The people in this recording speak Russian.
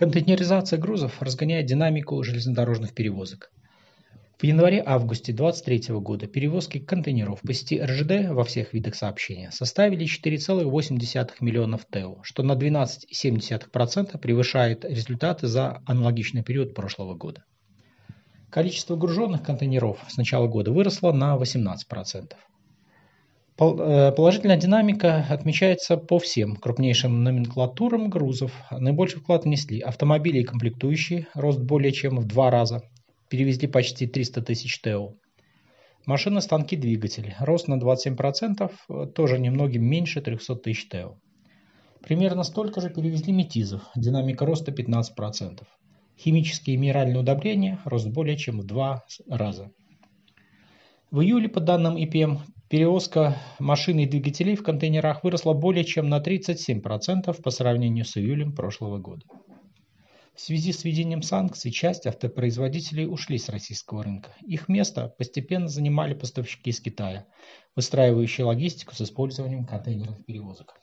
Контейнеризация грузов разгоняет динамику железнодорожных перевозок. В январе-августе 2023 года перевозки контейнеров по сети РЖД во всех видах сообщения составили 4,8 миллионов ТЭО, что на 12,7% превышает результаты за аналогичный период прошлого года. Количество груженных контейнеров с начала года выросло на 18%. Э, положительная динамика отмечается по всем крупнейшим номенклатурам грузов. Наибольший вклад внесли автомобили и комплектующие, рост более чем в два раза, перевезли почти 300 тысяч ТЭО. Машины, станки, двигатели, рост на 27%, тоже немногим меньше 300 тысяч ТЭО. Примерно столько же перевезли метизов, динамика роста 15%. Химические и минеральные удобрения, рост более чем в два раза. В июле, по данным IPM, перевозка машин и двигателей в контейнерах выросла более чем на 37% по сравнению с июлем прошлого года. В связи с введением санкций часть автопроизводителей ушли с российского рынка. Их место постепенно занимали поставщики из Китая, выстраивающие логистику с использованием контейнерных перевозок.